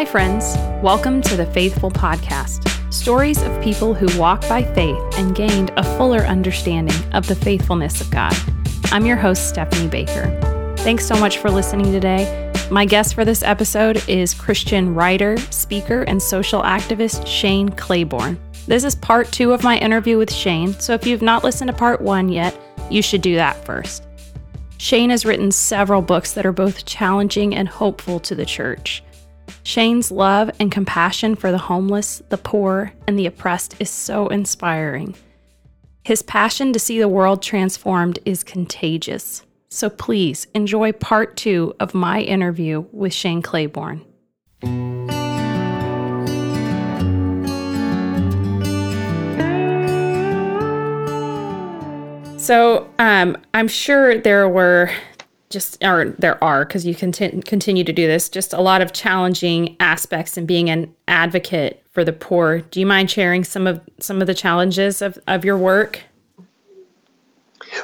Hi, friends. Welcome to the Faithful Podcast stories of people who walked by faith and gained a fuller understanding of the faithfulness of God. I'm your host, Stephanie Baker. Thanks so much for listening today. My guest for this episode is Christian writer, speaker, and social activist Shane Claiborne. This is part two of my interview with Shane, so if you've not listened to part one yet, you should do that first. Shane has written several books that are both challenging and hopeful to the church. Shane's love and compassion for the homeless, the poor, and the oppressed is so inspiring. His passion to see the world transformed is contagious. So please enjoy part two of my interview with Shane Claiborne. So um, I'm sure there were just, or there are, because you conti- continue to do this, just a lot of challenging aspects in being an advocate for the poor. Do you mind sharing some of some of the challenges of, of your work?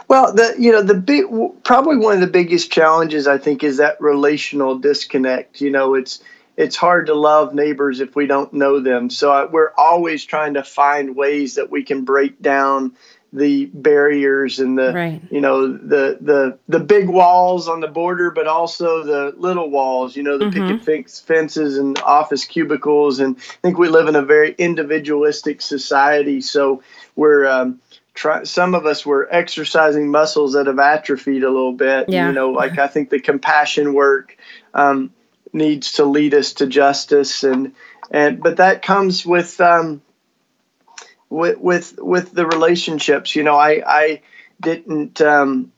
Well, the you know the big probably one of the biggest challenges I think is that relational disconnect. You know, it's it's hard to love neighbors if we don't know them. So I, we're always trying to find ways that we can break down the barriers and the right. you know the the the big walls on the border but also the little walls you know the mm-hmm. picket fences and office cubicles and i think we live in a very individualistic society so we're um, try some of us were exercising muscles that have atrophied a little bit yeah. you know like i think the compassion work um, needs to lead us to justice and and but that comes with um, with with with the relationships. You know, I I didn't. Um,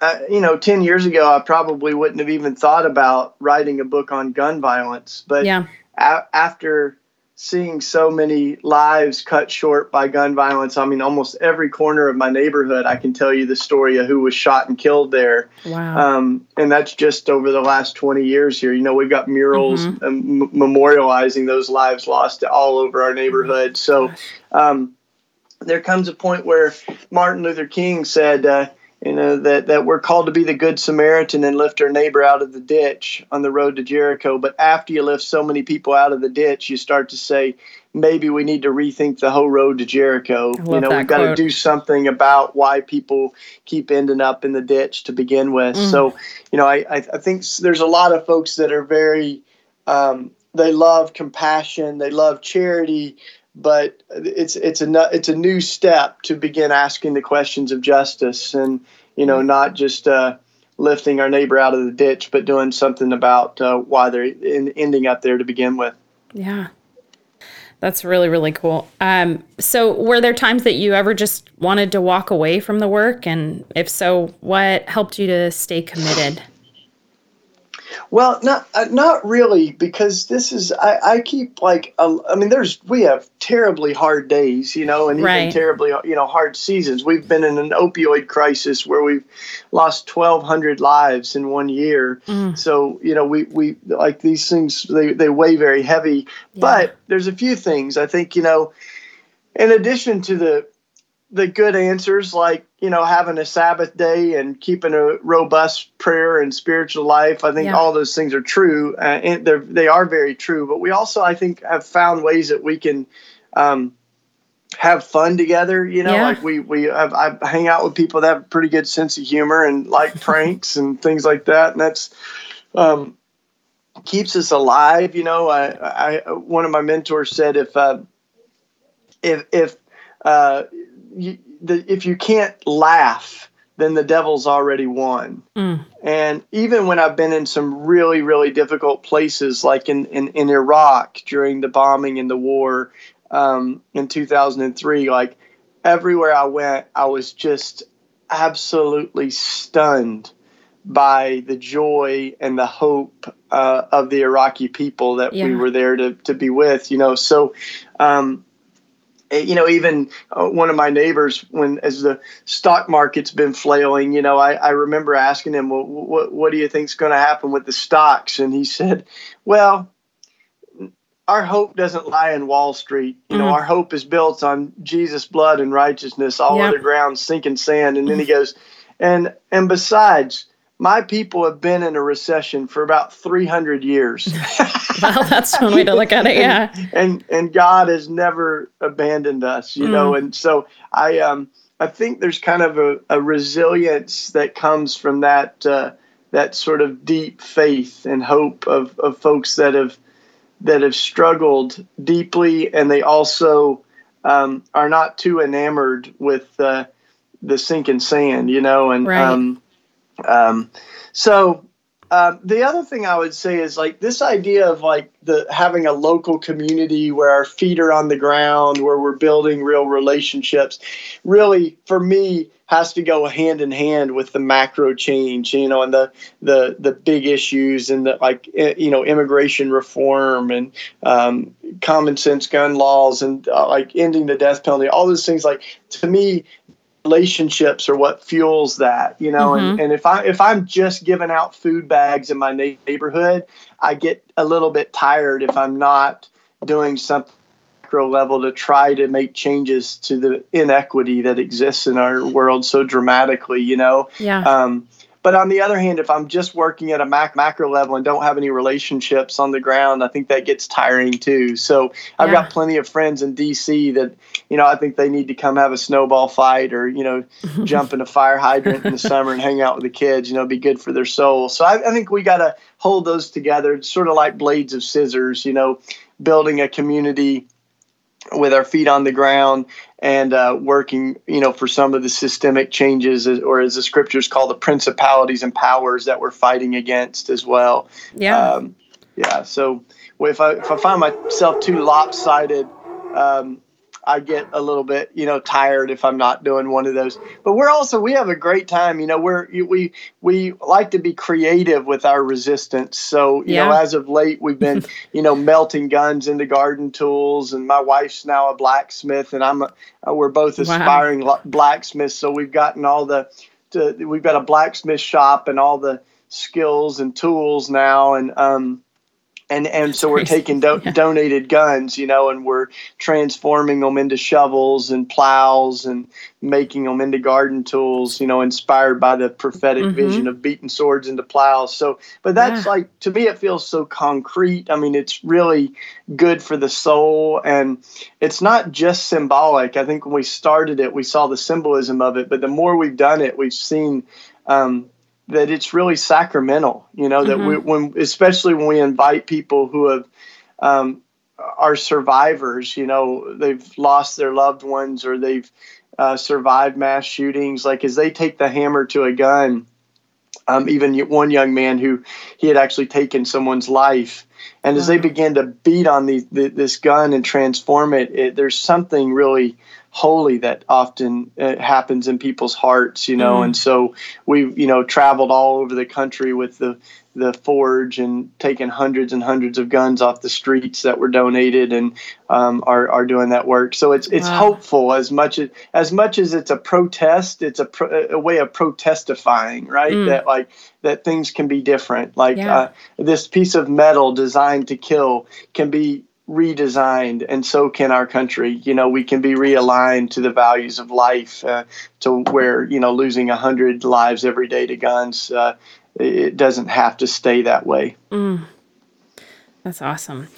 uh, you know, ten years ago, I probably wouldn't have even thought about writing a book on gun violence. But yeah. a- after seeing so many lives cut short by gun violence. I mean, almost every corner of my neighborhood, I can tell you the story of who was shot and killed there. Wow. Um, and that's just over the last 20 years here. You know, we've got murals mm-hmm. m- memorializing those lives lost all over our neighborhood. So um, there comes a point where Martin Luther King said, uh, you know that that we're called to be the good samaritan and lift our neighbor out of the ditch on the road to jericho. But after you lift so many people out of the ditch you start to say maybe we need to rethink the whole road to jericho. You know we've got to do something about why people keep ending up in the ditch to begin with. Mm. so you know I, I think there's a lot of folks that are very um, they love compassion they love charity but it's it's a it's a new step to begin asking the questions of justice and you know not just uh, lifting our neighbor out of the ditch but doing something about uh, why they're in, ending up there to begin with. Yeah. That's really really cool. Um, so were there times that you ever just wanted to walk away from the work? And if so what helped you to stay committed well, not uh, not really, because this is I, I keep like uh, I mean, there's we have terribly hard days, you know, and right. even terribly you know hard seasons. We've been in an opioid crisis where we've lost 1,200 lives in one year. Mm. So you know, we we like these things they they weigh very heavy. Yeah. But there's a few things I think you know, in addition to the the good answers like you know having a sabbath day and keeping a robust prayer and spiritual life i think yeah. all those things are true uh, and they're, they are very true but we also i think have found ways that we can um, have fun together you know yeah. like we we have, i hang out with people that have a pretty good sense of humor and like pranks and things like that and that's um, keeps us alive you know I, I one of my mentors said if uh, if if uh, you, the, if you can't laugh, then the devil's already won. Mm. And even when I've been in some really, really difficult places, like in, in, in Iraq during the bombing and the war um, in 2003, like everywhere I went, I was just absolutely stunned by the joy and the hope uh, of the Iraqi people that yeah. we were there to, to be with, you know. So, um, you know, even uh, one of my neighbors, when as the stock market's been flailing, you know, I, I remember asking him, well, what, what do you think's going to happen with the stocks? And he said, well, our hope doesn't lie in Wall Street. You know, mm-hmm. our hope is built on Jesus' blood and righteousness. All yep. other ground sinking sand. And then he goes, and and besides, my people have been in a recession for about 300 years. well, that's one way to look at it. Yeah. and, and, and God has never abandoned us, you mm. know. And so I um I think there's kind of a, a resilience that comes from that uh, that sort of deep faith and hope of, of folks that have that have struggled deeply, and they also um, are not too enamored with uh, the sinking sand, you know. And right. um, um, so uh, the other thing I would say is like this idea of like the having a local community where our feet are on the ground, where we're building real relationships, really for me has to go hand in hand with the macro change, you know, and the the the big issues and the like, you know, immigration reform and um, common sense gun laws and uh, like ending the death penalty. All those things, like to me, relationships are what fuels that, you know. Mm-hmm. And, and if I if I'm just giving out food bags in my neighborhood, I get a little bit tired if I'm not doing something macro level to try to make changes to the inequity that exists in our world so dramatically, you know? Yeah. Um, but on the other hand, if I'm just working at a mac- macro level and don't have any relationships on the ground, I think that gets tiring too. So I've yeah. got plenty of friends in DC that, you know, I think they need to come have a snowball fight or, you know, jump in a fire hydrant in the summer and hang out with the kids, you know, be good for their soul. So I, I think we got to hold those together. It's sort of like blades of scissors, you know, building a community with our feet on the ground and uh, working, you know, for some of the systemic changes, or as the scriptures call the principalities and powers that we're fighting against as well. Yeah. Um, yeah. So if I if I find myself too lopsided, um, I get a little bit, you know, tired if I'm not doing one of those. But we're also we have a great time. You know, we're we we like to be creative with our resistance. So you yeah. know, as of late, we've been you know melting guns into garden tools, and my wife's now a blacksmith, and I'm a, uh, we're both aspiring wow. blacksmiths. So we've gotten all the to, we've got a blacksmith shop and all the skills and tools now, and um, and and so we're taking do- yeah. donated guns, you know, and we're transforming them into shovels and plows and making them into garden tools, you know, inspired by the prophetic mm-hmm. vision of beating swords into plows. So, but that's yeah. like to me, it feels so concrete. I mean, it's really good for the soul, and it's not just symbolic. I think when we started it, we saw the symbolism of it, but the more we've done it, we've seen. Um, that it's really sacramental. You know that mm-hmm. we, when especially when we invite people who have um, are survivors. You know they've lost their loved ones or they've uh, survived mass shootings. Like as they take the hammer to a gun. Um, even one young man who he had actually taken someone's life, and as they began to beat on the, the, this gun and transform it, it, there's something really holy that often uh, happens in people's hearts, you know. Mm. And so we've, you know, traveled all over the country with the the forge and taken hundreds and hundreds of guns off the streets that were donated and um, are are doing that work. So it's it's wow. hopeful as much as as much as it's a protest. It's a pro, a way of protestifying, right? Mm. That like that things can be different. Like yeah. uh, this piece of metal designed to kill can be redesigned, and so can our country. You know, we can be realigned to the values of life, uh, to where you know losing a hundred lives every day to guns. Uh, it doesn't have to stay that way. Mm. That's awesome.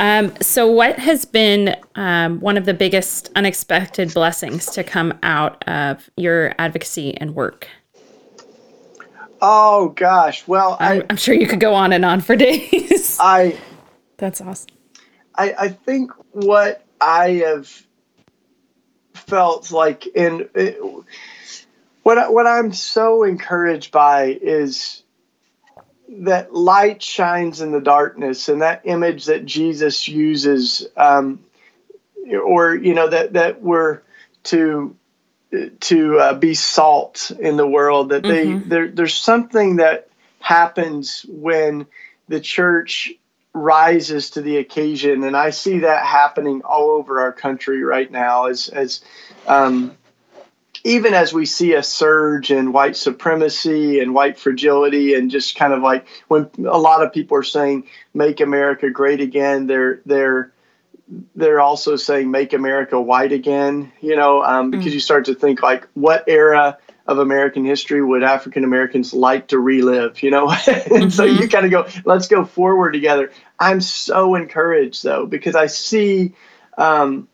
Um, so, what has been um, one of the biggest unexpected blessings to come out of your advocacy and work? Oh gosh, well, I'm, I, am sure you could go on and on for days. I. That's awesome. I, I think what I have felt like in it, what what I'm so encouraged by is that light shines in the darkness, and that image that Jesus uses, um, or you know that that we're to to uh, be salt in the world. That they mm-hmm. there there's something that happens when the church rises to the occasion, and I see that happening all over our country right now. As as um, even as we see a surge in white supremacy and white fragility, and just kind of like when a lot of people are saying "Make America Great Again," they're they're they're also saying "Make America White Again." You know, um, because mm. you start to think like, what era of American history would African Americans like to relive, you know? and mm-hmm. so you kind of go, let's go forward together. I'm so encouraged though, because I see, um,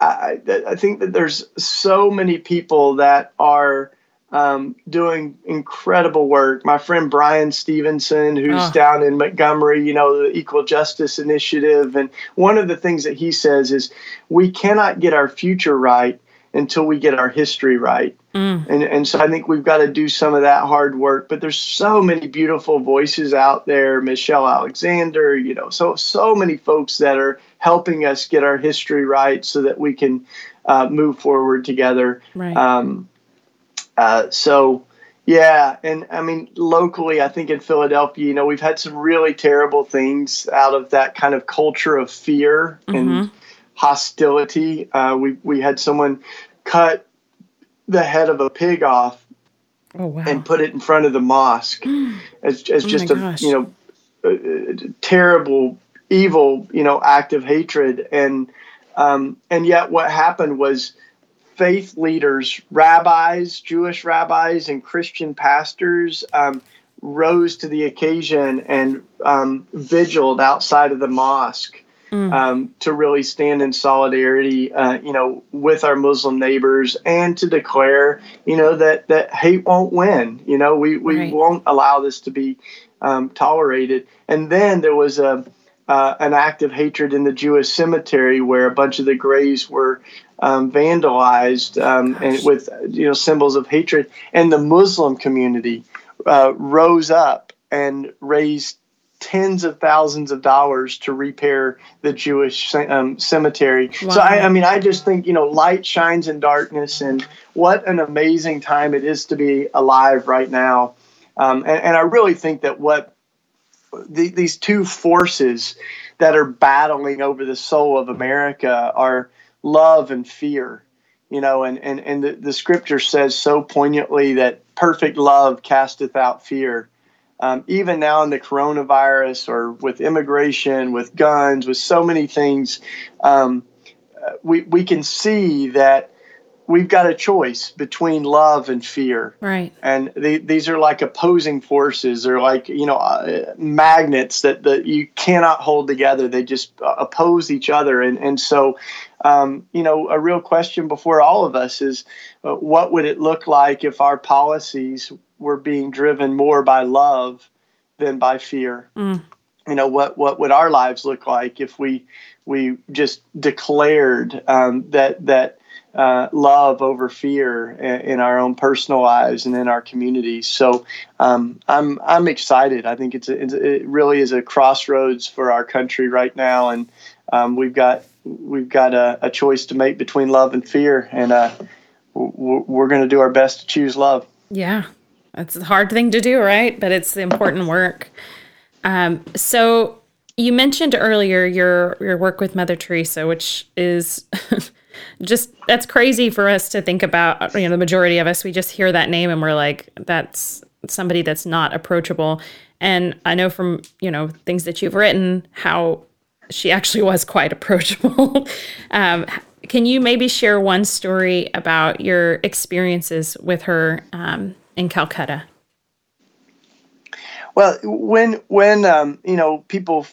I, I think that there's so many people that are um, doing incredible work. My friend Bryan Stevenson, who's oh. down in Montgomery, you know, the Equal Justice Initiative. And one of the things that he says is we cannot get our future right until we get our history right. Mm. And, and so I think we've got to do some of that hard work. But there's so many beautiful voices out there, Michelle Alexander, you know, so so many folks that are helping us get our history right so that we can uh, move forward together. Right. Um, uh, so yeah, and I mean locally, I think in Philadelphia, you know, we've had some really terrible things out of that kind of culture of fear mm-hmm. and hostility. Uh, we we had someone cut the head of a pig off oh, wow. and put it in front of the mosque as, as oh just a gosh. you know a, a terrible evil you know act of hatred and um, and yet what happened was faith leaders rabbis jewish rabbis and christian pastors um, rose to the occasion and um, vigiled outside of the mosque mm. um, to really stand in solidarity, uh, you know, with our Muslim neighbors and to declare, you know, that, that hate won't win. You know, we, we right. won't allow this to be um, tolerated. And then there was a, uh, an act of hatred in the Jewish cemetery where a bunch of the graves were um, vandalized um, and with you know symbols of hatred, and the Muslim community uh, rose up and raised tens of thousands of dollars to repair the Jewish um, cemetery. Wow. So I, I, mean, I just think you know, light shines in darkness, and what an amazing time it is to be alive right now. Um, and, and, I really think that what the, these two forces that are battling over the soul of America are love and fear. You know, and and and the, the scripture says so poignantly that perfect love casteth out fear um, even now in the coronavirus or with immigration, with guns, with so many things, um, uh, we, we can see that we've got a choice between love and fear. Right. And the, these are like opposing forces. They're like, you know, uh, magnets that, that you cannot hold together. They just uh, oppose each other. And, and so, um, you know, a real question before all of us is uh, what would it look like if our policies were being driven more by love than by fear. Mm. You know what what would our lives look like if we we just declared um, that that uh, love over fear in, in, our own personal lives and in our communities. So um, I'm I'm excited. I think it's, a, it's it really is a crossroads for our country right now, and um, we've got we've got a, a, choice to make between love and fear, and uh, we're going to do our best to choose love. Yeah, it's a hard thing to do, right? But it's the important work. Um, so you mentioned earlier your your work with Mother Teresa, which is just that's crazy for us to think about. You know, the majority of us we just hear that name and we're like, that's somebody that's not approachable. And I know from you know things that you've written how she actually was quite approachable. um, can you maybe share one story about your experiences with her um, in Calcutta? Well, when when um, you know people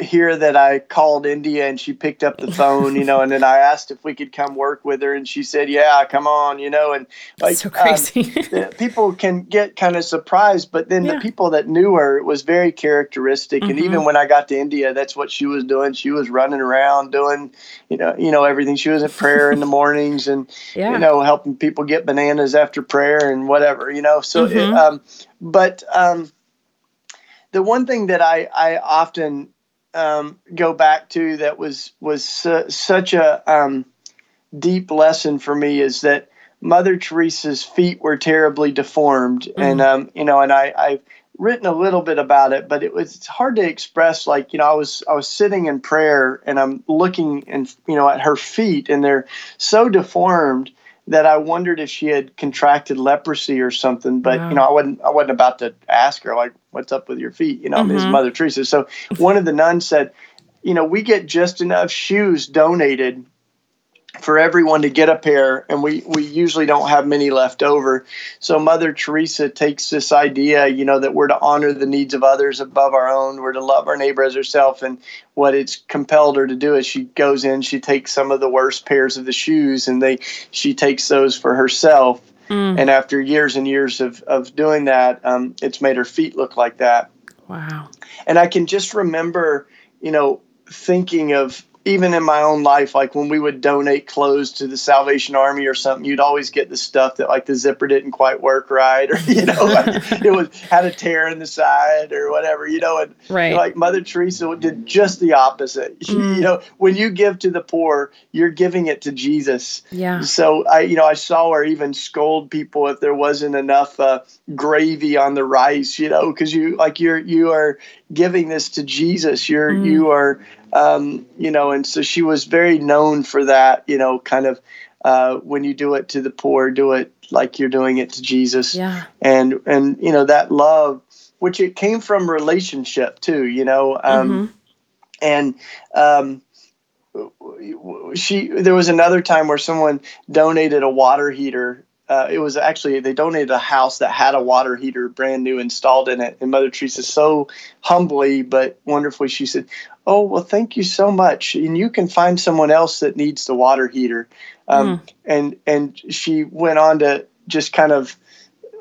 hear that I called India and she picked up the phone, you know, and then I asked if we could come work with her, and she said, "Yeah, come on," you know, and like so crazy. Um, people can get kind of surprised, but then yeah. the people that knew her, it was very characteristic. Mm-hmm. And even when I got to India, that's what she was doing. She was running around doing, you know, you know everything. She was at prayer in the mornings and yeah. you know helping people get bananas after prayer and whatever, you know. So, mm-hmm. it, um, but um, the one thing that I I often um, go back to that was was su- such a um, deep lesson for me is that Mother Teresa's feet were terribly deformed, mm-hmm. and um, you know, and I, I've written a little bit about it, but it was it's hard to express. Like you know, I was I was sitting in prayer and I'm looking and you know at her feet, and they're so deformed that I wondered if she had contracted leprosy or something. But wow. you know, I wasn't I wasn't about to ask her like, "What's up with your feet?" You know, mm-hmm. Mother Teresa. So one of the nuns said, "You know, we get just enough shoes donated for everyone to get a pair, and we, we usually don't have many left over. So Mother Teresa takes this idea, you know, that we're to honor the needs of others above our own, we're to love our neighbor as herself, and what it's compelled her to do is she goes in, she takes some of the worst pairs of the shoes, and they she takes those for herself. Mm. And after years and years of, of doing that, um, it's made her feet look like that. Wow. And I can just remember, you know, thinking of even in my own life, like when we would donate clothes to the Salvation Army or something, you'd always get the stuff that like the zipper didn't quite work right, or you know, like it was had a tear in the side or whatever, you know. And right. like Mother Teresa did just the opposite. Mm. You know, when you give to the poor, you're giving it to Jesus. Yeah. So I, you know, I saw her even scold people if there wasn't enough uh, gravy on the rice, you know, because you like you're you are giving this to Jesus. You're mm. you are um, you know, and so she was very known for that, you know, kind of uh, when you do it to the poor, do it like you're doing it to Jesus. Yeah. And and you know that love, which it came from relationship too, you know, um, mm-hmm. and um, she there was another time where someone donated a water heater uh, it was actually they donated a house that had a water heater brand new installed in it. And mother teresa so humbly but wonderfully she said oh well thank you so much. And you can find someone else that needs the water heater. Um, mm. and and she went on to just kind of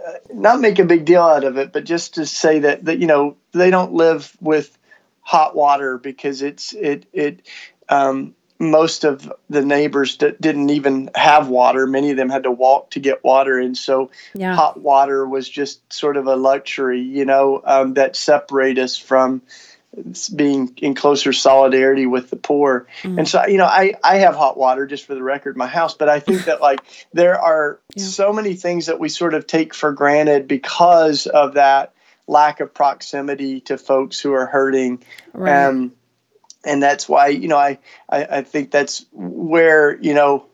uh, not make a big deal out of it but just to say that that you know they don't live with hot water because it's it it um, most of the neighbors that didn't even have water. Many of them had to walk to get water, and so yeah. hot water was just sort of a luxury, you know, um, that separate us from being in closer solidarity with the poor. Mm. And so, you know, I, I have hot water just for the record, my house, but I think that like there are yeah. so many things that we sort of take for granted because of that lack of proximity to folks who are hurting. Right. Um, and that's why you know I, I, I think that's where you know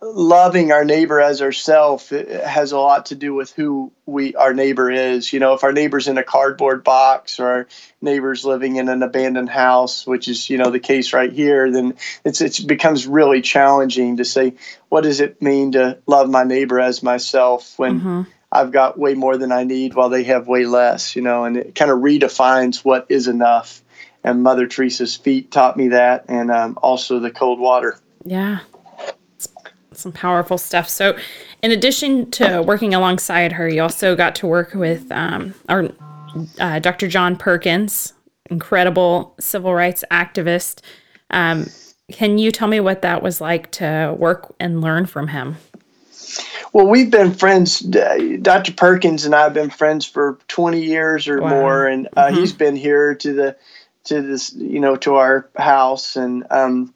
loving our neighbor as ourself has a lot to do with who we our neighbor is you know if our neighbor's in a cardboard box or our neighbor's living in an abandoned house which is you know the case right here then it's it becomes really challenging to say what does it mean to love my neighbor as myself when mm-hmm. I've got way more than I need while they have way less you know and it kind of redefines what is enough and Mother Teresa's feet taught me that, and um, also the cold water. Yeah, some powerful stuff. So, in addition to working alongside her, you also got to work with um, our uh, Dr. John Perkins, incredible civil rights activist. Um, can you tell me what that was like to work and learn from him? Well, we've been friends. Dr. Perkins and I have been friends for 20 years or wow. more, and uh, mm-hmm. he's been here to the to this, you know, to our house. And um,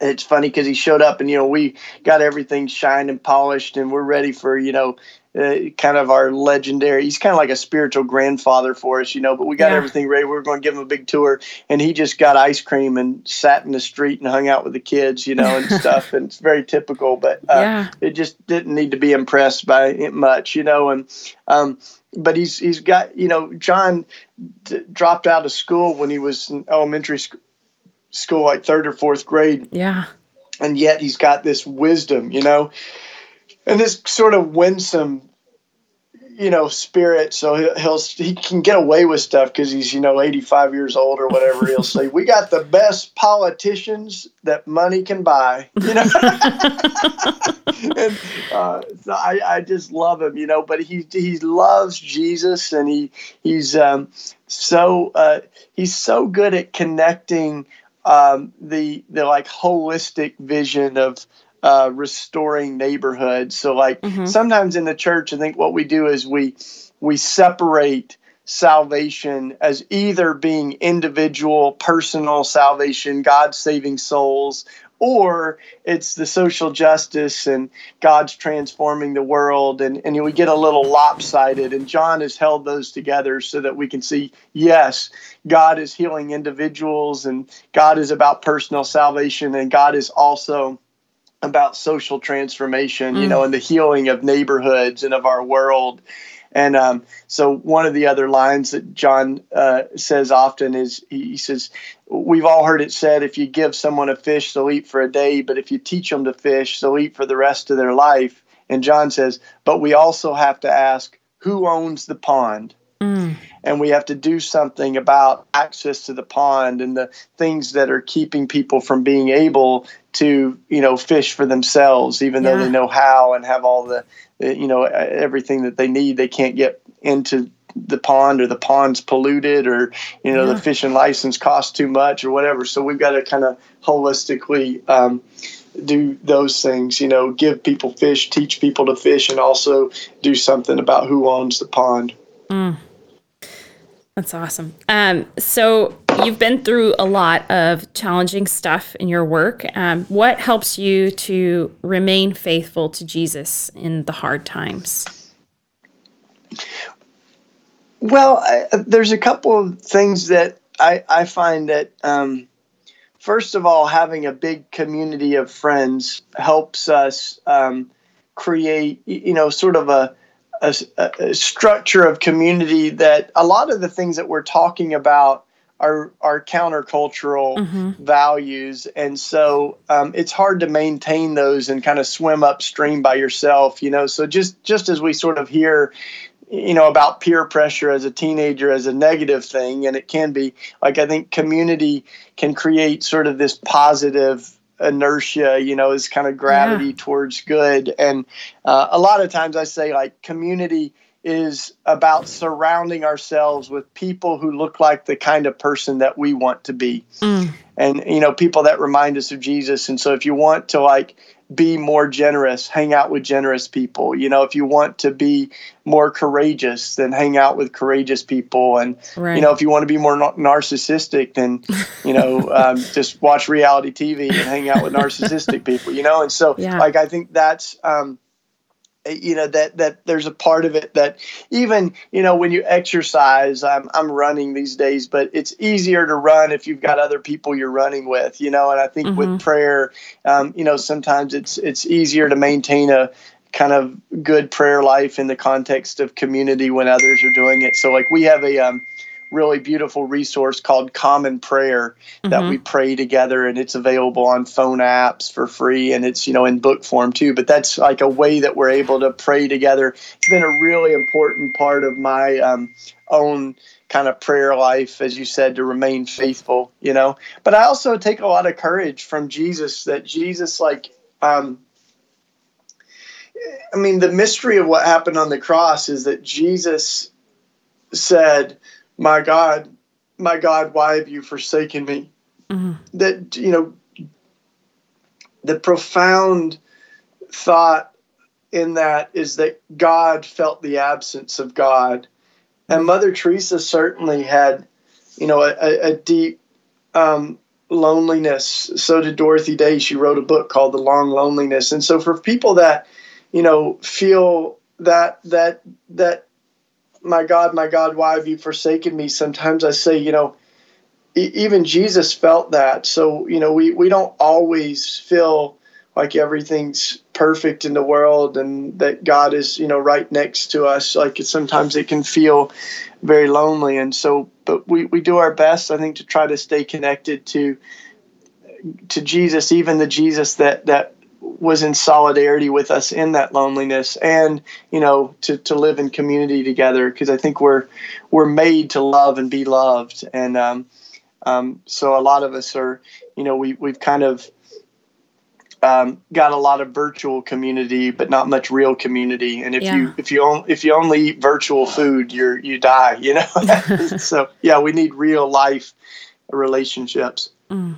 it's funny because he showed up and, you know, we got everything shined and polished and we're ready for, you know, uh, kind of our legendary. He's kind of like a spiritual grandfather for us, you know. But we got yeah. everything ready. We were going to give him a big tour, and he just got ice cream and sat in the street and hung out with the kids, you know, and stuff. And it's very typical, but uh, yeah. it just didn't need to be impressed by it much, you know. And um, but he's he's got you know John d- dropped out of school when he was in elementary sc- school, like third or fourth grade. Yeah, and yet he's got this wisdom, you know, and this sort of winsome you know spirit so he'll, he'll he can get away with stuff because he's you know 85 years old or whatever. He'll say we got the best politicians that money can buy you know? And uh, so I, I just love him you know but he he loves jesus and he he's um, so uh, he's so good at connecting um, the the like holistic vision of uh, restoring neighborhoods. So, like mm-hmm. sometimes in the church, I think what we do is we we separate salvation as either being individual, personal salvation, God saving souls, or it's the social justice and God's transforming the world. And, and we get a little lopsided. And John has held those together so that we can see yes, God is healing individuals, and God is about personal salvation, and God is also about social transformation, mm. you know, and the healing of neighborhoods and of our world. And um, so one of the other lines that John uh, says often is he, says, "We've all heard it said, if you give someone a fish, they'll eat for a day, but if you teach them to fish, they'll eat for the rest of their life." And John says, "But we also have to ask." Who owns the pond? Mm. And we have to do something about access to the pond and the things that are keeping people from being able to, you know, fish for themselves, even yeah. though they know how and have all the, you know, everything that they need. They can't get into the pond or the pond's polluted or, you know, yeah. the fishing license costs too much or whatever. So we've got to kind of holistically, um, do those things, you know, give people fish, teach people to fish, and also do something about who owns the pond. Mm. That's awesome. Um, so you've been through a lot of challenging stuff in your work. Um, what helps you to remain faithful to Jesus in the hard times? Well, I, there's a couple of things that I, I find that, um, first of all, having a big community of friends helps us um, create, you know, sort of a a, a, structure of community that a lot of the things that we're talking about are are countercultural mm-hmm. values, and so um, it's hard to maintain those and kind of swim upstream by yourself, you know. So just just as we sort of hear, you know, about peer pressure as a teenager as a negative thing, and it can be like I think community can create sort of this positive inertia, you know, is kind of gravity yeah. towards good. And uh, a lot of times I say, like, community is about surrounding ourselves with people who look like the kind of person that we want to be. Mm. And, you know, people that remind us of Jesus. And so if you want to, like, be more generous, hang out with generous people. You know, if you want to be more courageous, then hang out with courageous people. And, right. you know, if you want to be more narcissistic, then, you know, um, just watch reality TV and hang out with narcissistic people, you know? And so, yeah. like, I think that's, um, you know that that there's a part of it that even you know when you exercise I'm I'm running these days but it's easier to run if you've got other people you're running with you know and I think mm-hmm. with prayer um, you know sometimes it's it's easier to maintain a kind of good prayer life in the context of community when others are doing it so like we have a um, really beautiful resource called Common Prayer that mm-hmm. we pray together, and it's available on phone apps for free, and it's you know in book form too. But that's like a way that we're able to pray together. It's been a really important part of my um, own kind of prayer life, as you said, to remain faithful. You know, but I also take a lot of courage from Jesus. That Jesus like. Um, I mean, the mystery of what happened on the cross is that Jesus said, my God, my God, why have you forsaken me? Mm-hmm. That, you know, the profound thought in that is that God felt the absence of God. And mm-hmm. Mother Teresa certainly had, you know, a, a deep um, loneliness. So did Dorothy Day. She wrote a book called The Long Loneliness. And so for people that, you know, feel that that that my God, my God, why have you forsaken me? Sometimes I say, you know, even Jesus felt that. So, you know, we, we don't always feel like everything's perfect in the world and that God is, you know, right next to us. Like sometimes it can feel very lonely. And so, but we, we do our best, I think, to try to stay connected to to Jesus, even the Jesus that that was in solidarity with us in that loneliness and you know to, to live in community together because I think we're we're made to love and be loved. And um, um, so a lot of us are you know we we've kind of um, got a lot of virtual community but not much real community. And if yeah. you if you on, if you only eat virtual food you're you die you know? So yeah we need real life relationships. Mm,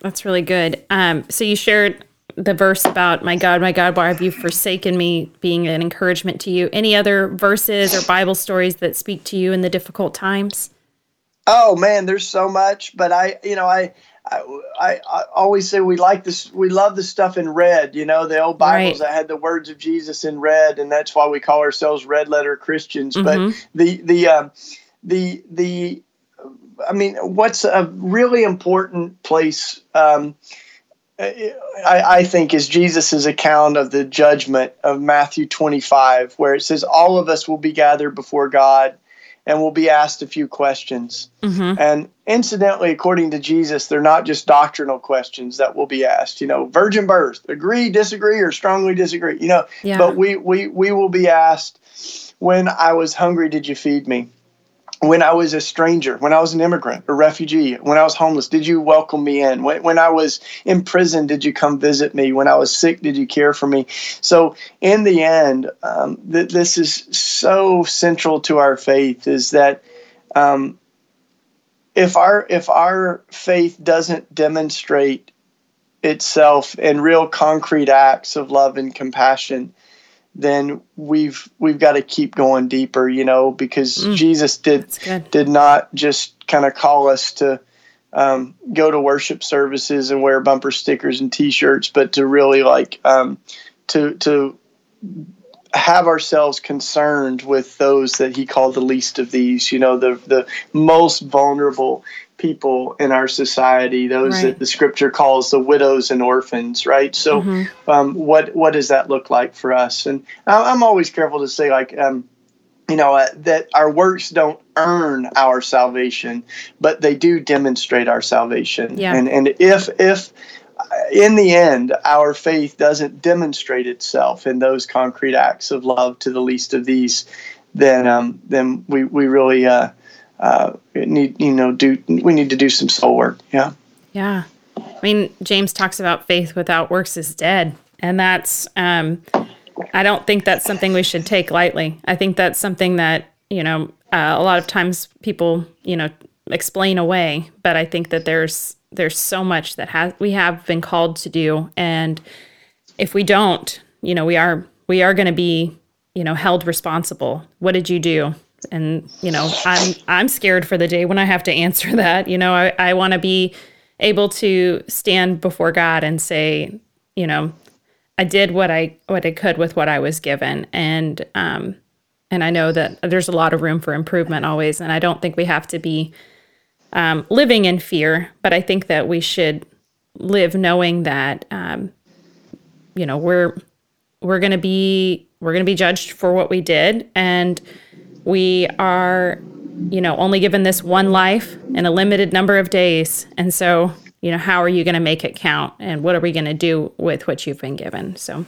that's really good. Um, so you shared the verse about my God, my God, why have you forsaken me being an encouragement to you. Any other verses or Bible stories that speak to you in the difficult times? Oh man, there's so much, but I, you know, I, I, I, always say we like this, we love the stuff in red, you know, the old Bibles right. that had the words of Jesus in red, and that's why we call ourselves red letter Christians. Mm-hmm. But the, the, um, the, the, I mean, what's a really important place, um, I, I think is Jesus's account of the judgment of Matthew 25, where it says, All of us will be gathered before God and will be asked a few questions. Mm-hmm. And incidentally, according to Jesus, they're not just doctrinal questions that will be asked. You know, virgin birth, agree, disagree, or strongly disagree. You know, yeah. but we, we we will be asked, when I was hungry, did you feed me? When I was a stranger, when I was an immigrant, a refugee, when I was homeless, did you welcome me in? When, when I was in prison, did you come visit me? When I was sick, did you care for me? So, in the end, um, th- this is so central to our faith is that um, if our if our faith doesn't demonstrate itself in real concrete acts of love and compassion, then we've we've got to keep going deeper, you know, because mm, Jesus did did not just kind of call us to um, go to worship services and wear bumper stickers and T-shirts, but to really like um, to to have ourselves concerned with those that He called the least of these, you know, the the most vulnerable people in our society, those right. that the scripture calls the widows and orphans, right? So, mm-hmm. um, what what does that look like for us? And I'm always careful to say, like, um, you know, uh, that our works don't earn our salvation, but they do demonstrate our salvation. Yeah. And and if if uh, in the end our faith doesn't demonstrate itself in those concrete acts of love to the least of these, then um, then we we really uh, uh, need you know do we need to do some soul work. Yeah. Yeah. I mean, James talks about faith without works is dead, and that's um, I don't think that's something we should take lightly. I think that's something that you know uh, a lot of times people you know explain away, but I think that there's there's so much that has we have been called to do, and if we don't, you know, we are we are going to be you know held responsible. What did you do? And you know i'm i'm scared for the day when i have to answer that. You know i, I want to be able to stand before god and say you know i did what i what i could with what i was given. And um and i know that there's a lot of room for improvement always. And i don't think we have to be um, living in fear but i think that we should live knowing that um, you know we're we're going to be we're going to be judged for what we did. And we are, you know, only given this one life and a limited number of days. And so, you know, how are you going to make it count? And what are we going to do with what you've been given? So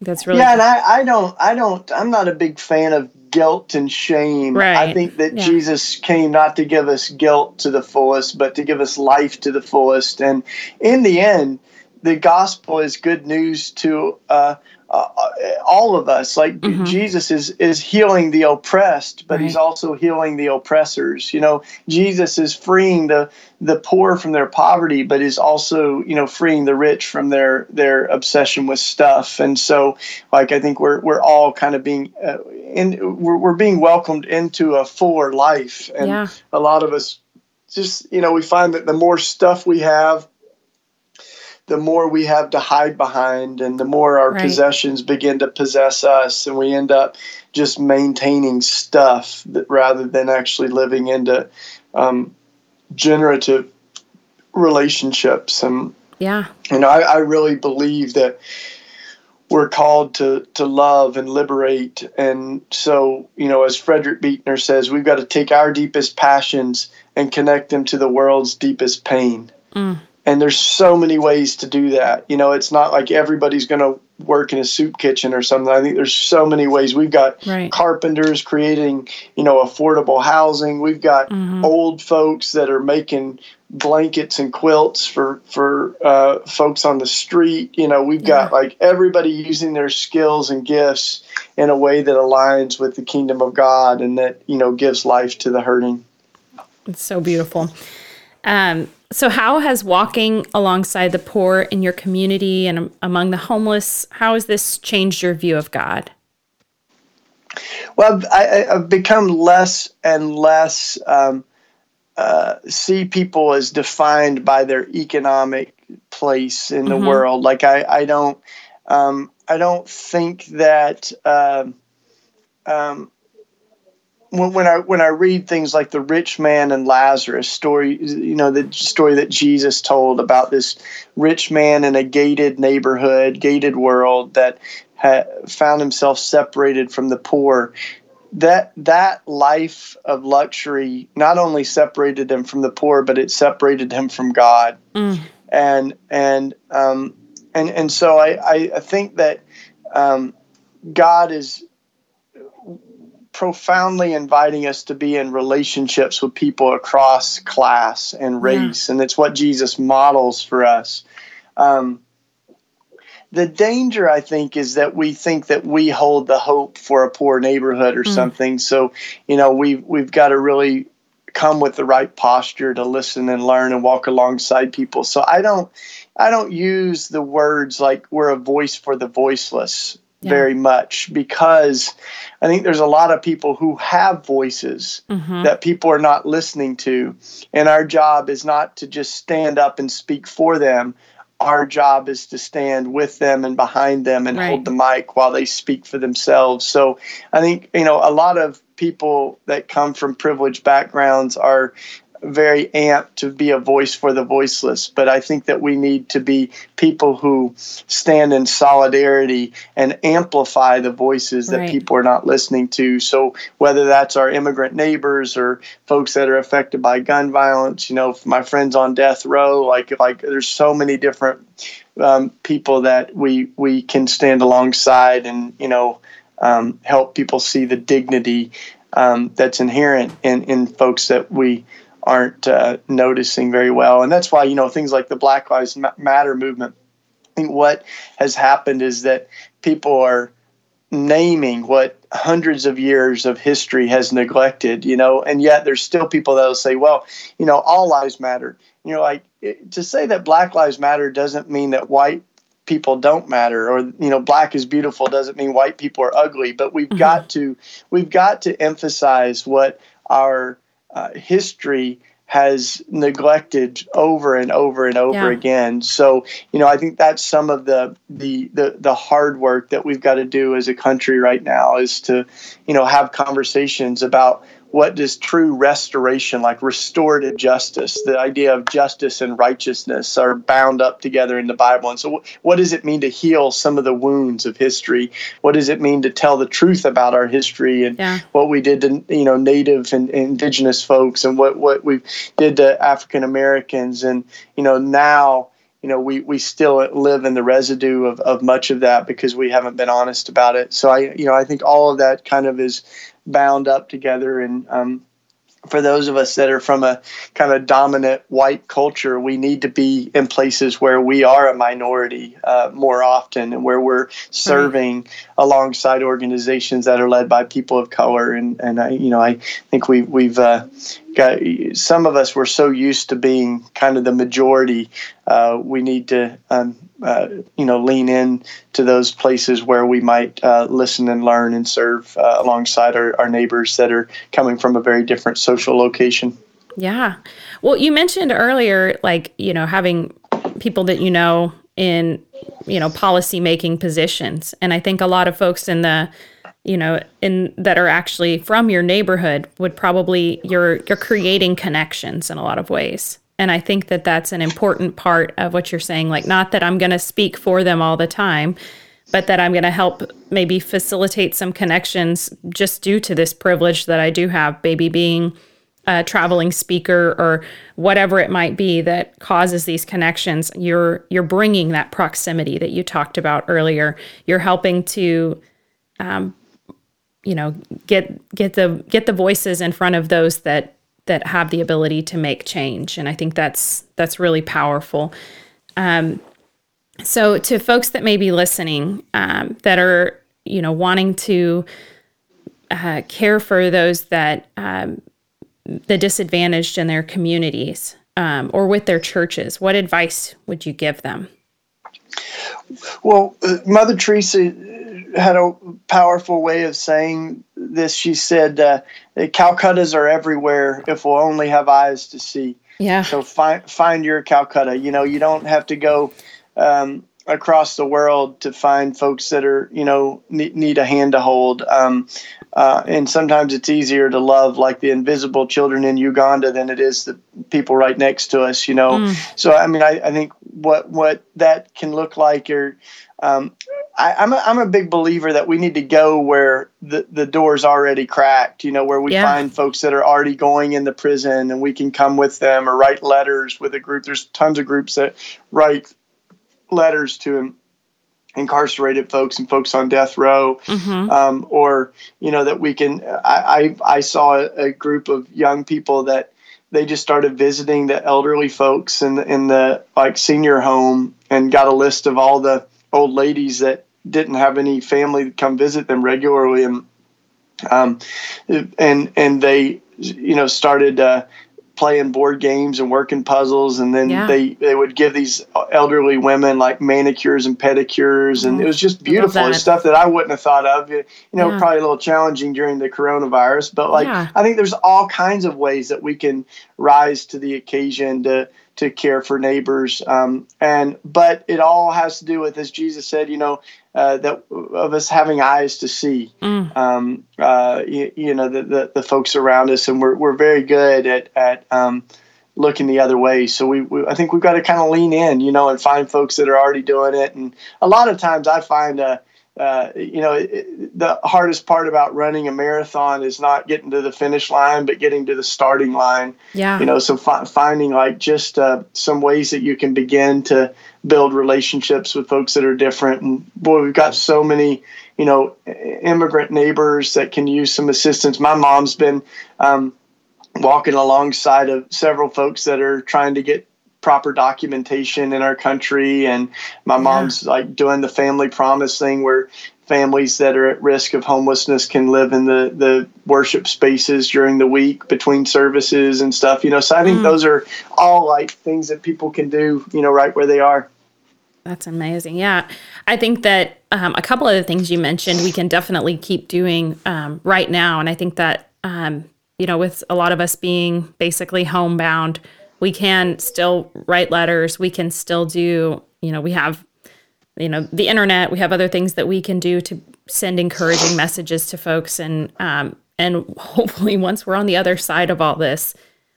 that's really. Yeah. And I, I don't, I don't, I'm not a big fan of guilt and shame. Right. I think that yeah. Jesus came not to give us guilt to the fullest, but to give us life to the fullest. And in the end, the gospel is good news to uh, uh, all of us. Like mm-hmm. Jesus is is healing the oppressed, but right. he's also healing the oppressors. You know, Jesus is freeing the the poor from their poverty, but is also you know freeing the rich from their their obsession with stuff. And so, like I think we're we're all kind of being uh, in we're, we're being welcomed into a fuller life, and yeah. a lot of us just you know we find that the more stuff we have the more we have to hide behind and the more our right. possessions begin to possess us and we end up just maintaining stuff that, rather than actually living into um, generative relationships. And yeah. you know I, I really believe that we're called to to love and liberate. And so you know as frederick buechner says we've got to take our deepest passions and connect them to the world's deepest pain. Mm and there's so many ways to do that. You know it's not like everybody's going to work in a soup kitchen or something. I think there's so many ways. We've got right. carpenters creating you know affordable housing. We've got mm-hmm. old folks that are making blankets and quilts for for uh, folks on the street. You know we've yeah. got like everybody using their skills and gifts in a way that aligns with the kingdom of god and that you know gives life to the hurting. It's so beautiful. Um, so, how has walking alongside the poor in your community and among the homeless, how has this changed your view of God? Well, I, have become less and less um, uh, see people as defined by their economic place in the mm-hmm. world. Like I, I don't, um, I don't think that. Uh, um, when, when I when I read things like the rich man and Lazarus story, you know the story that Jesus told about this rich man in a gated neighborhood, gated world that had found himself separated from the poor. That that life of luxury not only separated him from the poor, but it separated him from God. Mm. And and um, and and so I I, I think that um, God is profoundly inviting us to be in relationships with people across class and race, yeah. and it's what Jesus models for us. Um, the danger, I think, is that we think that we hold the hope for a poor neighborhood or mm. something. So, you know, we've we've got to really come with the right posture to listen and learn and walk alongside people. So I don't I don't use the words like we're a voice for the voiceless yeah. very much because I think there's a lot of people who have voices mm-hmm. that people are not listening to. And our job is not to just stand up and speak for them. Our job is to stand with them and behind them and right. hold the mic while they speak for themselves. So I think, you know, a lot of people that come from privileged backgrounds are very amped to be a voice for the voiceless, but I think that we need to be people who stand in solidarity and amplify the voices that right. people are not listening to. So whether that's our immigrant neighbors or folks that are affected by gun violence, you know, my friends on death row, like like there's so many different um, people that we we can stand alongside and you know um, help people see the dignity um, that's inherent in in folks that we aren't uh, noticing very well. And that's why, you know, things like the Black Lives Matter movement, I think what has happened is that people are naming what hundreds of years of history has neglected, you know, and yet there's still people that will say, well, you know, all lives matter. You know, like to say that Black Lives Matter doesn't mean that white people don't matter or you know black is beautiful doesn't mean white people are ugly but we've mm-hmm. got to we've got to emphasize what our uh, history has neglected over and over and over yeah. again. So, you know, I think that's some of the, the the the hard work that we've got to do as a country right now is to, you know, have conversations about what does true restoration, like restorative justice, the idea of justice and righteousness are bound up together in the Bible. And so, what does it mean to heal some of the wounds of history? What does it mean to tell the truth about our history and yeah. what we did to, you know, Native and Indigenous folks and what what we did to African Americans, and you know now you know, we, we still live in the residue of, of much of that because we haven't been honest about it. So I, you know, I think all of that kind of is bound up together. And um, for those of us that are from a kind of dominant white culture, we need to be in places where we are a minority uh, more often and where we're serving alongside organizations that are led by people of color. And, and I, you know, I think we, we've uh, got some of us were so used to being kind of the majority. Uh, we need to, um, uh, you know, lean in to those places where we might uh, listen and learn and serve uh, alongside our, our neighbors that are coming from a very different social location. Yeah. Well, you mentioned earlier, like, you know, having people that you know in, you know, policy making positions. And I think a lot of folks in the you know in that are actually from your neighborhood would probably you're you're creating connections in a lot of ways and i think that that's an important part of what you're saying like not that i'm going to speak for them all the time but that i'm going to help maybe facilitate some connections just due to this privilege that i do have maybe being a traveling speaker or whatever it might be that causes these connections. You're you're bringing that proximity that you talked about earlier. You're helping to um, you know get get the get the voices in front of those that that have the ability to make change. And i think that's that's really powerful. Um, so to folks that may be listening um, that are you know wanting to uh, care for those that um, the disadvantaged in their communities um, or with their churches what advice would you give them? Well uh, mother teresa had a powerful way of saying this. She said, uh, "Calcuttas are everywhere if we'll only have eyes to see." Yeah. So find find your Calcutta. You know, you don't have to go um, across the world to find folks that are you know need, need a hand to hold. Um, uh, and sometimes it's easier to love like the invisible children in Uganda than it is the people right next to us, you know. Mm. So I mean, I, I think what what that can look like, or um, I, am a, I'm a big believer that we need to go where the the door's already cracked, you know, where we yeah. find folks that are already going in the prison and we can come with them or write letters with a group. There's tons of groups that write letters to incarcerated folks and folks on death row, mm-hmm. um, or you know that we can. I I, I saw a, a, group of young people that they just started visiting the elderly folks in the, in the like senior home and got a list of all the old ladies that didn't have any family to come visit them regularly. And um, and and they you know started uh, playing board games and working puzzles. And then yeah. they they would give these elderly women like manicures and pedicures. And it was just beautiful. It's stuff that i wouldn't have thought of. You know yeah. probably a little challenging during the coronavirus. But like yeah. i think there's all kinds of ways that we can rise to the occasion to to care for neighbors. Um, and but it all has to do with, as Jesus said, you know, uh, that of us having eyes to see, mm. um, uh, you, you, know, the, the, the folks around us, and we're we're very good at at um, looking the other way. So we, we I think we've got to kind of lean in, you know, and find folks that are already doing it. And a lot of times I find. Uh, uh, you know, it, the hardest part about running a marathon is not getting to the finish line, but getting to the starting line. Yeah. You know, so fi- finding like just uh, some ways that you can begin to build relationships with folks that are different. And boy, we've got so many, you know, immigrant neighbors that can use some assistance. My mom's been um, walking alongside of several folks that are trying to get proper documentation in our country. And my mom's like doing the family promise thing where families that are at risk of homelessness can live in the the worship spaces during the week between services and stuff you know? So i think mm. those are all like things that people can do you know right where they are. That's amazing. Yeah. I think that um, a couple of the things you mentioned we can definitely keep doing um, right now. And i think that um, you know with a lot of us being basically homebound we can still write letters. We can still do, you know, we have, you know, the internet. We have other things that we can do to send encouraging messages to folks. And, um, and hopefully once we're on the other side of all this,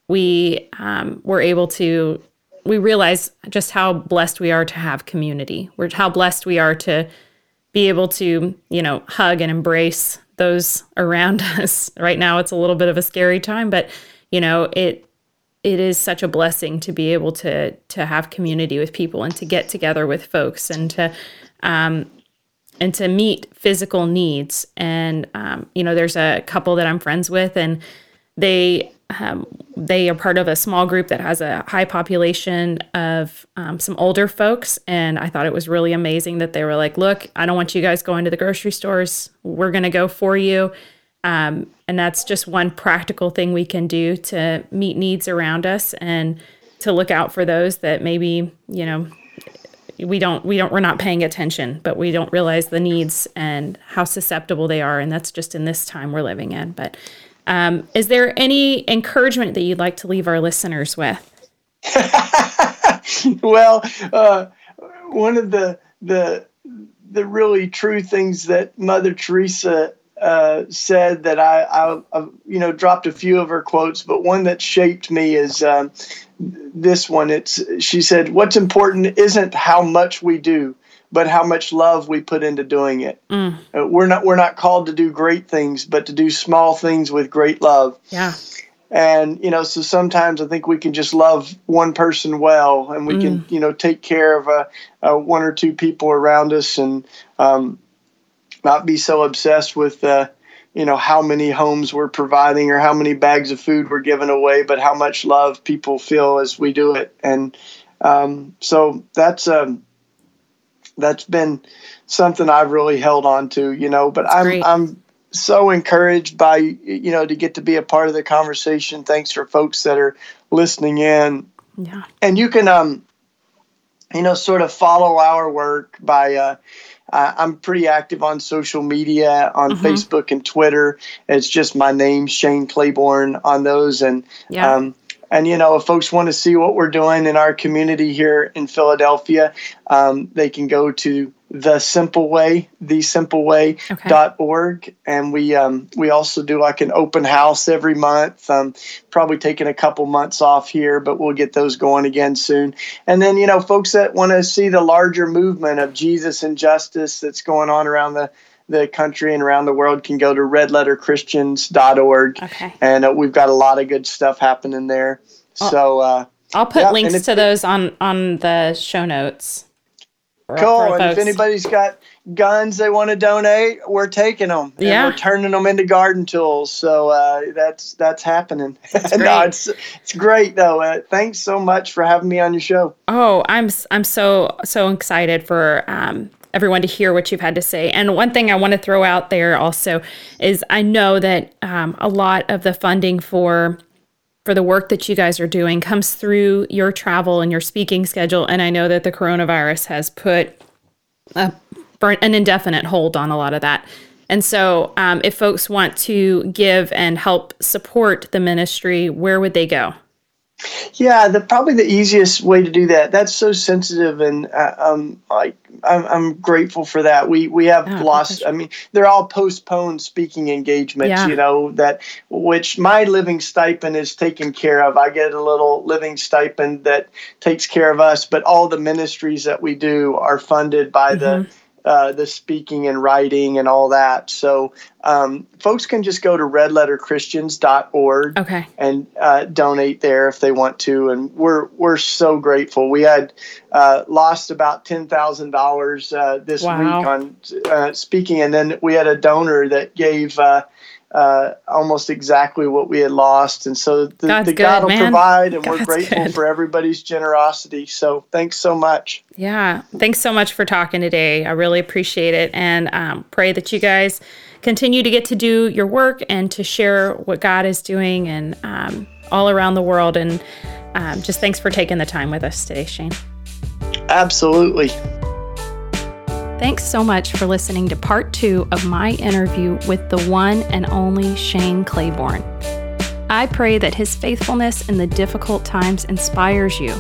we, um, we're able to, we realize just how blessed we are to have community. We're how blessed we are to be able to, you know, hug and embrace those around us. Right now, it's a little bit of a scary time, but you know, it it is such a blessing to be able to to have community with people and to get together with folks and to um, and to meet physical needs. And um, you know, there's a couple that I'm friends with, and they um, they are part of a small group that has a high population of um, some older folks. And I thought it was really amazing that they were like, "Look, I don't want you guys going to the grocery stores. We're going to go for you." Um, and that's just one practical thing we can do to meet needs around us and to look out for those that maybe, you know, we don't we don't we're not paying attention, but we don't realize the needs and how susceptible they are. And that's just in this time we're living in. But um, is there any encouragement that you'd like to leave our listeners with? well, uh, one of the the the really true things that Mother Teresa uh, said that I, I, I, you know, dropped a few of her quotes, but one that shaped me is um, this one. It's she said, "What's important isn't how much we do, but how much love we put into doing it. Mm. Uh, we're not we're not called to do great things, but to do small things with great love." Yeah. And you know, so sometimes I think we can just love one person well, and we mm. can you know take care of uh, uh, one or two people around us, and um, not be so obsessed with uh, you know how many homes we're providing or how many bags of food we're giving away, but how much love people feel as we do it. And um, so that's um, that's been something I've really held on to, you know. But I'm great. I'm so encouraged by you know to get to be a part of the conversation. Thanks for folks that are listening in. Yeah. And you can um you know sort of follow our work by uh uh, I'm pretty active on social media on mm-hmm. Facebook and Twitter. It's just my name, Shane Claiborne, on those. And yeah. um, and you know, if folks want to see what we're doing in our community here in Philadelphia, um, they can go to the simple way the simple way okay. dot org. And we um, we also do like an open house every month. Um, probably taking a couple months off here but we'll get those going again soon. And then you know folks that want to see the larger movement of jesus and justice that's going on around the the country and around the world can go to redletterchristians.org okay. and uh, we've got a lot of good stuff happening there. So uh, i'll put yeah, links to those on on the show notes Cool. And if anybody's got guns they want to donate, we're taking them. yeah. We're turning them into garden tools. So uh, that's that's happening. That's great. no, it's it's great though. Uh, thanks so much for having me on your show. Oh, I'm I'm so so excited for um, everyone to hear what you've had to say. And one thing I want to throw out there also is I know that um, a lot of the funding for for the work that you guys are doing comes through your travel and your speaking schedule. And I know that the coronavirus has put a, an indefinite hold on a lot of that. And so, um, if folks want to give and help support the ministry, where would they go? Yeah, the probably the easiest way to do that. That's so sensitive, and uh, um, I, I'm, I'm grateful for that. We we have oh, lost. I mean, they're all postponed speaking engagements. Yeah. You know that which my living stipend is taken care of. I get a little living stipend that takes care of us, but all the ministries that we do are funded by mm-hmm. the uh, the speaking and writing and all that. So um, folks can just go to redletterchristians.org okay. and uh, donate there if they want to. And we're we're so grateful. We had uh, lost about ten thousand uh, dollars this wow. week on uh, speaking, and then we had a donor that gave uh, uh, almost exactly what we had lost. And so the, the God will man. provide, and God's we're grateful good. for everybody's generosity. So thanks so much. Yeah. Thanks so much for talking today. I really appreciate it. And um, pray that you guys continue to get to do your work and to share what God is doing and um, all around the world. And um, just thanks for taking the time with us today, Shane. Absolutely. Thanks so much for listening to part two of my interview with the one and only Shane Claiborne. I pray that his faithfulness in the difficult times inspires you.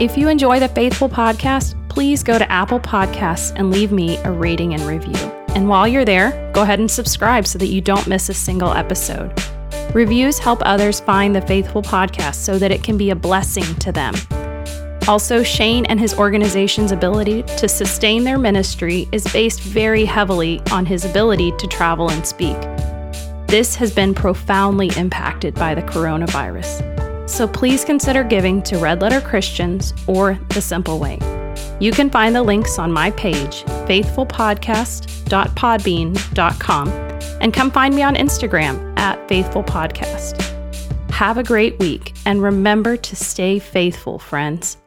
If you enjoy the Faithful Podcast, please go to Apple Podcasts and leave me a rating and review. And while you're there, go ahead and subscribe so that you don't miss a single episode. Reviews help others find the Faithful Podcast so that it can be a blessing to them. Also, Shane and his organization's ability to sustain their ministry is based very heavily on his ability to travel and speak. This has been profoundly impacted by the coronavirus. So please consider giving to Red Letter Christians or The Simple Way. You can find the links on my page, faithfulpodcast.podbean.com, and come find me on Instagram at faithfulpodcast. Have a great week and remember to stay faithful, friends.